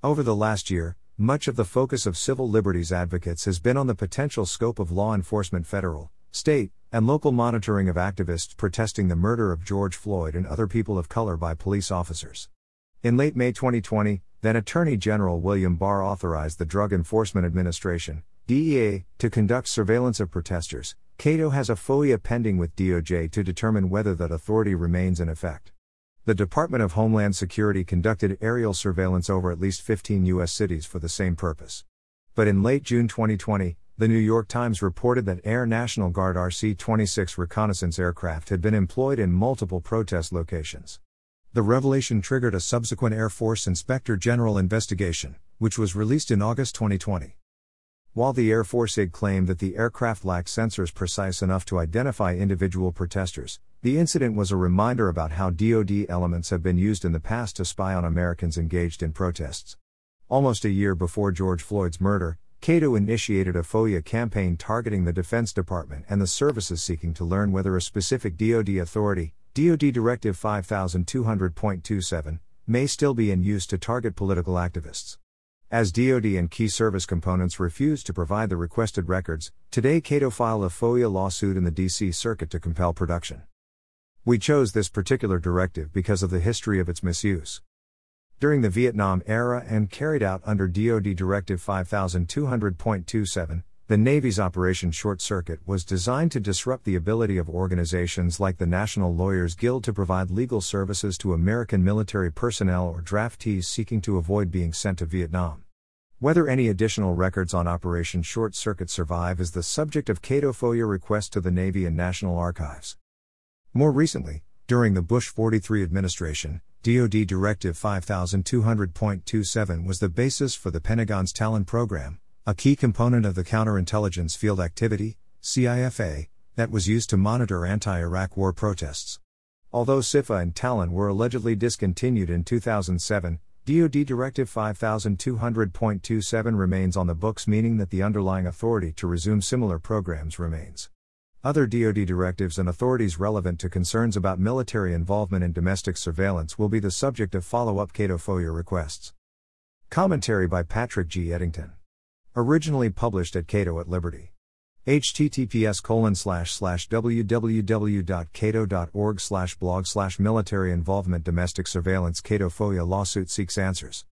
Over the last year, much of the focus of civil liberties advocates has been on the potential scope of law enforcement federal, state, and local monitoring of activists protesting the murder of George Floyd and other people of color by police officers. In late May 2020, then Attorney General William Barr authorized the Drug Enforcement Administration, DEA, to conduct surveillance of protesters. Cato has a FOIA pending with DOJ to determine whether that authority remains in effect. The Department of Homeland Security conducted aerial surveillance over at least 15 U.S. cities for the same purpose. But in late June 2020, the New York Times reported that Air National Guard RC 26 reconnaissance aircraft had been employed in multiple protest locations. The revelation triggered a subsequent Air Force Inspector General investigation, which was released in August 2020. While the Air Force had claimed that the aircraft lacked sensors precise enough to identify individual protesters, the incident was a reminder about how DoD elements have been used in the past to spy on Americans engaged in protests. Almost a year before George Floyd's murder, Cato initiated a FOIA campaign targeting the Defense Department and the services seeking to learn whether a specific DoD authority, DoD Directive 5200.27, may still be in use to target political activists. As DoD and key service components refused to provide the requested records, today Cato filed a FOIA lawsuit in the DC Circuit to compel production. We chose this particular directive because of the history of its misuse. During the Vietnam era and carried out under DoD Directive 5200.27, the Navy's Operation Short Circuit was designed to disrupt the ability of organizations like the National Lawyers Guild to provide legal services to American military personnel or draftees seeking to avoid being sent to Vietnam. Whether any additional records on Operation Short Circuit survive is the subject of Cato FOIA requests to the Navy and National Archives. More recently, during the Bush 43 administration, DoD Directive 5200.27 was the basis for the Pentagon's Talon program, a key component of the Counterintelligence Field Activity CIFA, that was used to monitor anti Iraq war protests. Although CIFA and Talon were allegedly discontinued in 2007, DoD Directive 5200.27 remains on the books, meaning that the underlying authority to resume similar programs remains. Other DoD directives and authorities relevant to concerns about military involvement in domestic surveillance will be the subject of follow up Cato FOIA requests. Commentary by Patrick G. Eddington. Originally published at Cato at Liberty. https www.cato.org blog military involvement domestic surveillance Cato FOIA lawsuit seeks answers.